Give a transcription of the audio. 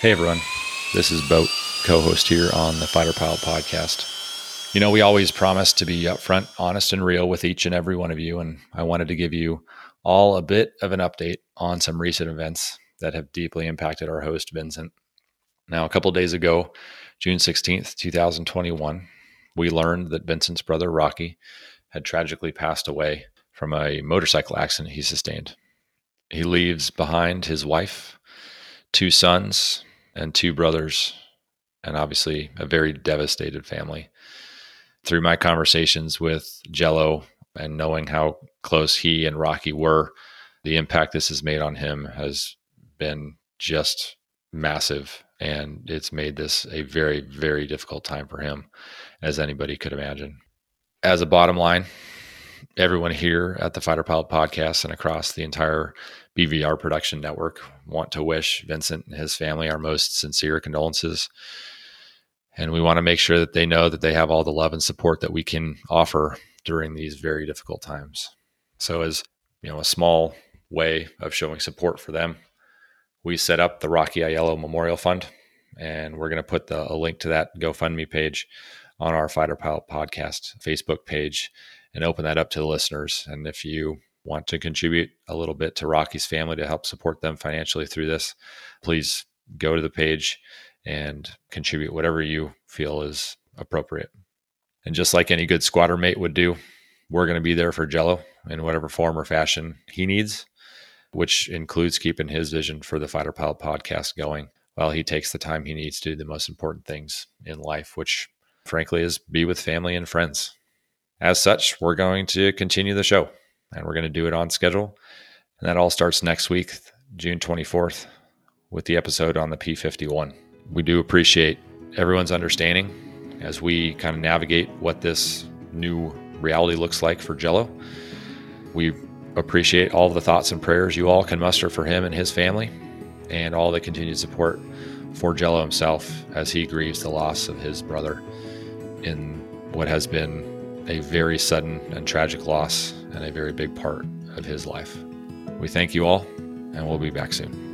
Hey everyone, this is Boat, co host here on the Fighter Pilot podcast. You know, we always promise to be upfront, honest, and real with each and every one of you, and I wanted to give you all a bit of an update on some recent events that have deeply impacted our host, Vincent. Now, a couple days ago, June 16th, 2021, we learned that Vincent's brother, Rocky, had tragically passed away from a motorcycle accident he sustained. He leaves behind his wife, two sons, and two brothers, and obviously a very devastated family. Through my conversations with Jello and knowing how close he and Rocky were, the impact this has made on him has been just massive. And it's made this a very, very difficult time for him, as anybody could imagine. As a bottom line, everyone here at the Fighter Pilot Podcast and across the entire BVR production network want to wish Vincent and his family our most sincere condolences. And we want to make sure that they know that they have all the love and support that we can offer during these very difficult times. So, as you know, a small way of showing support for them, we set up the Rocky Aiello Memorial Fund, and we're going to put the, a link to that GoFundMe page on our Fighter Pilot Podcast Facebook page and open that up to the listeners. And if you want to contribute a little bit to Rocky's family to help support them financially through this, please go to the page and contribute whatever you feel is appropriate. And just like any good squatter mate would do, we're going to be there for Jello in whatever form or fashion he needs, which includes keeping his vision for the Fighter Pilot podcast going while he takes the time he needs to do the most important things in life, which frankly is be with family and friends. As such, we're going to continue the show and we're going to do it on schedule. And that all starts next week, June 24th, with the episode on the P 51. We do appreciate everyone's understanding as we kind of navigate what this new reality looks like for Jello. We appreciate all the thoughts and prayers you all can muster for him and his family, and all the continued support for Jello himself as he grieves the loss of his brother in what has been a very sudden and tragic loss and a very big part of his life. We thank you all, and we'll be back soon.